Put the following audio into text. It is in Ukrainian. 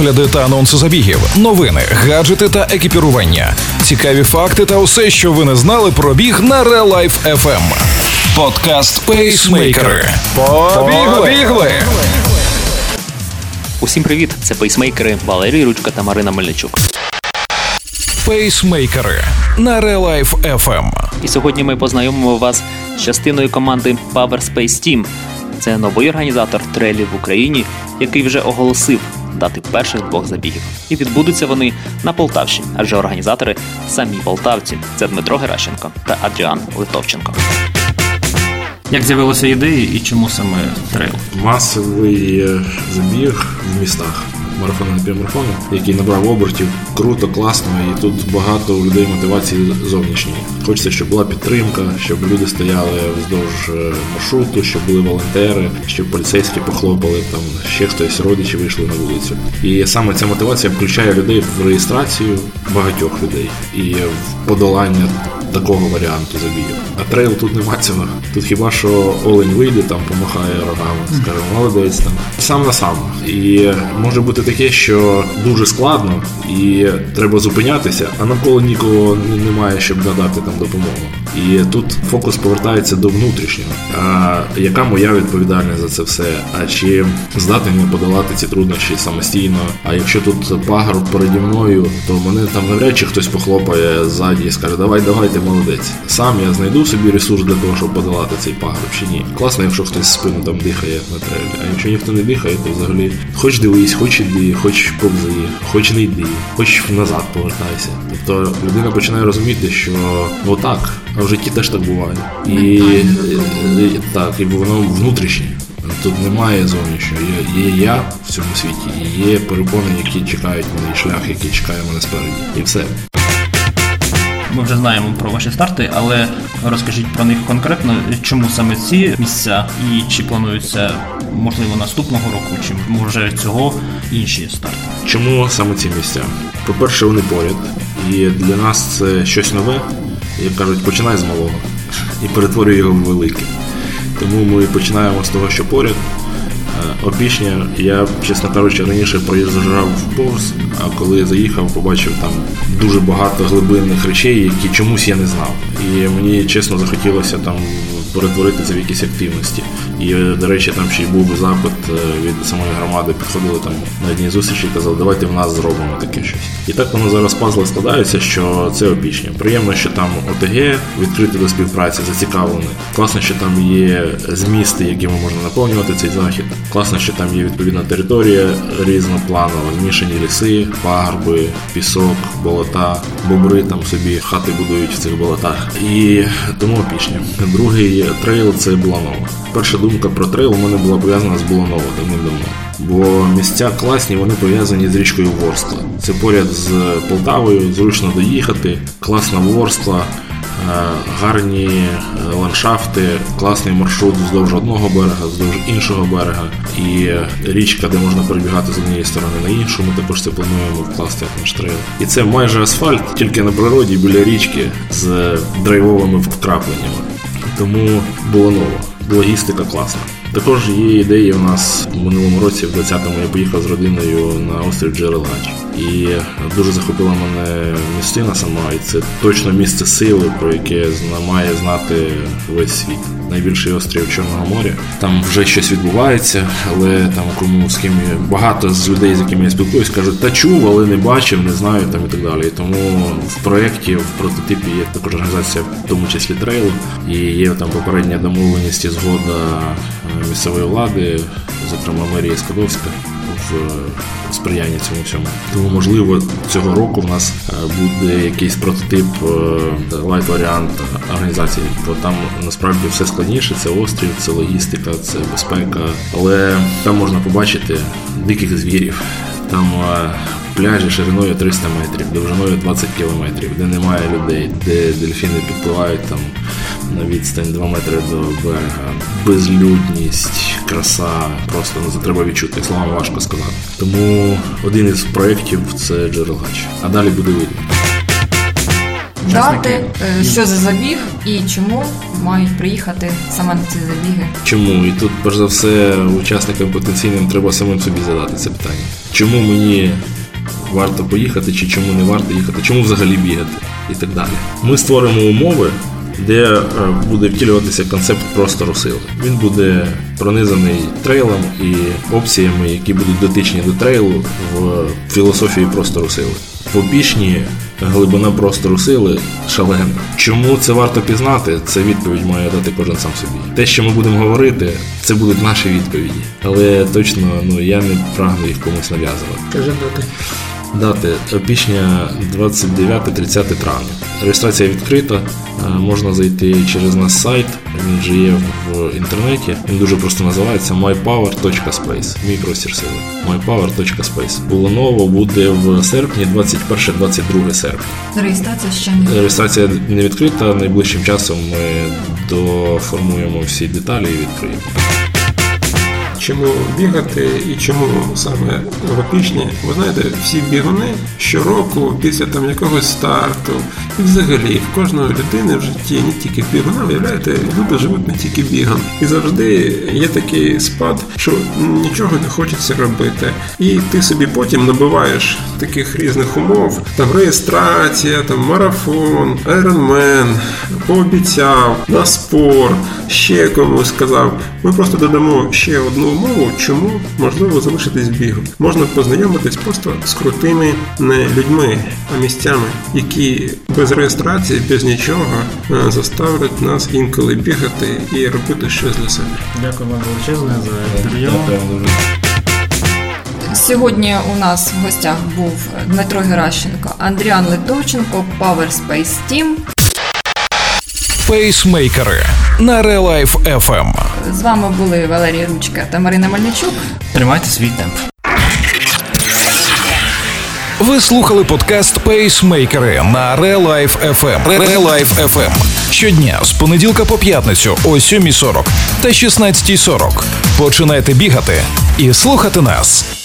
огляди та анонси забігів, новини, гаджети та екіпірування, цікаві факти та усе, що ви не знали про біг на Real Life FM. Подкаст Пейсмейкери. Побігли! Усім привіт! Це пейсмейкери Валерій Ручка та Марина Мельничук. Пейсмейкери на Real Life FM. І сьогодні ми познайомимо вас з частиною команди Power Space Team. Це новий організатор трейлів в Україні, який вже оголосив дати перших двох забігів. І відбудуться вони на Полтавщині, адже організатори самі полтавці. Це Дмитро Геращенко та Адріан Литовченко. Як з'явилася ідея і чому саме трейл? Масовий е, забіг в містах. Марафон на півмарафону, який набрав обертів, круто, класно, і тут багато у людей мотивації зовнішньої. Хочеться, щоб була підтримка, щоб люди стояли вздовж е, маршруту, щоб були волонтери, щоб поліцейські похлопали, там ще хтось родичі вийшли на вулицю. І саме ця мотивація включає людей в реєстрацію багатьох людей і в подолання такого варіанту забігів. А трейл тут нема цього. Тут хіба що Олень вийде, там помахає рогами, скаже, молодець там. Сам на сам. І може бути таке, що дуже складно і треба зупинятися, а навколо нікого немає, щоб надати там допомогу. І тут фокус повертається до внутрішнього. А яка моя відповідальність за це все? А чи здатний не подолати ці труднощі самостійно? А якщо тут пагорб переді мною, то мене там навряд чи хтось похлопає ззаді і скаже, давай, давай, ти молодець. Сам я знайду собі ресурс для того, щоб подолати цей пагорб чи ні. Класно, якщо хтось спину там дихає на трейлі. А якщо ніхто не дихає, то взагалі хоч дивись, хоч іди, хоч повзи, хоч не йди, хоч назад повертайся. Тобто людина починає розуміти, що ну так, а в житті теж так буває. І, і, і так, і воно внутрішнє. Тут немає зовнішнього. Є, є я в цьому світі, і є перепони, які чекають мене, і шлях, який чекає мене спереді. І все. Ми вже знаємо про ваші старти, але розкажіть про них конкретно, чому саме ці місця і чи планується можливо наступного року, чи може цього інші старти. Чому саме ці місця? По-перше, вони поряд, і для нас це щось нове. Як кажуть, починай з малого і перетворюй його в велике. Тому ми починаємо з того, що поряд. Опішня, я, чесно кажучи, раніше проїжджав в повз, а коли заїхав, побачив там дуже багато глибинних речей, які чомусь я не знав. І мені чесно захотілося там перетворити це в якісь активності. І, до речі, там ще й був запит від самої громади, підходили там на одній зустрічі і казали, давайте в нас зробимо таке щось. І так воно зараз пазли складаються, що це опічня. Приємно, що там ОТГ відкрите до співпраці, зацікавлений. Класно, що там є змісти, якими можна наповнювати цей захід. Класно, що там є відповідна територія різнопланова, змішані ліси, пагорби, пісок, болота, бобри там собі хати будують в цих болотах. І тому Опішня. Другий трейл це Буланова. Перша думка про трейл у мене була пов'язана з Буланова давним-давно. Бо місця класні, вони пов'язані з річкою Ворскла. Це поряд з Полтавою, зручно доїхати, класна Ворскла, гарні ландшафти, класний маршрут вздовж одного берега, вздовж іншого берега. І річка, де можна перебігати з однієї сторони на іншу. Ми також це плануємо вкласти як наш трейл. І це майже асфальт, тільки на природі біля річки з драйвовими вкрапленнями. Тому було ново. Логістика класна. Також є ідеї у нас в минулому році, в 20-му я поїхав з родиною на острів Джерелач. І дуже захопила мене місцина сама, і це точно місце сили, про яке має знати весь світ. Найбільший острів Чорного моря. Там вже щось відбувається, але там кому з ким багато з людей, з якими я спілкуюсь, кажуть, та чув, але не бачив, не знаю там і так далі. І тому в проєкті, в прототипі є також організація, в тому числі трейлу, і є там попередня домовленість і згода місцевої влади, зокрема мерії Скадовська, в сприяння цьому всьому. Тому, можливо, цього року в нас буде якийсь прототип light варіант організації, бо там насправді все складніше. Це острів, це логістика, це безпека. Але там можна побачити диких звірів. Там пляжі шириною 300 метрів, довжиною 20 кілометрів, де немає людей, де дельфіни підпливають там на відстань 2 метри до берега. Безлюдність, краса, просто ну, це треба відчути. Словами важко сказати. Тому один із проєктів це Джерелгач. А далі буде видно. Дати, е, що за забіг і чому мають приїхати саме на ці забіги. Чому? І тут, перш за все, учасникам потенційним треба самим собі задати це питання. Чому мені варто поїхати, чи чому не варто їхати, чому взагалі бігати і так далі. Ми створимо умови, де е, буде втілюватися концепт простору сили. Він буде пронизаний трейлом і опціями, які будуть дотичні до трейлу в філософії простору сили. В опішні глибина простору сили шалена. Чому це варто пізнати? Це відповідь має дати кожен сам собі. Те, що ми будемо говорити, це будуть наші відповіді. Але точно ну я не прагну їх комусь нав'язувати. Кажи дати. Дати опішня 29-30 травня. Реєстрація відкрита. е, Можна зайти через наш сайт. Він вже є в інтернеті. Він дуже просто називається mypower.space. Мій простір сили. mypower.space. Буланово буде в серпні, 21-22 серпня. Реєстрація ще не Реєстрація не відкрита. Найближчим часом ми доформуємо всі деталі і відкриємо. Чому бігати і чому саме в? Ви знаєте, всі бігуни щороку після там якогось старту, і взагалі в кожної людини в житті, не тільки бігуна, виявляєте, люди живуть не тільки бігом. І завжди є такий спад, що нічого не хочеться робити. І ти собі потім набиваєш таких різних умов, там реєстрація, там марафон, айронмен, пообіцяв, на спор, ще комусь сказав. Ми просто додамо ще одну умову, чому можливо залишитись бігом. Можна познайомитись просто з крутими не людьми, а місцями, які без реєстрації, без нічого е, заставлять нас інколи бігати і робити щось для себе. Дякую вам величезне за інтерв'ю. Сьогодні у нас в гостях був Дмитро Геращенко, Андріан Литовченко, Power Space Team. Пейсмейкери на Релайф FM. З вами були Валерій Ручка та Марина Мельничук. Тримайте свій темп. Ви слухали подкаст Пейсмейкери на Релайф FM. Релайф FM. Щодня з понеділка по п'ятницю о 7.40 та 16.40. Починайте бігати і слухати нас.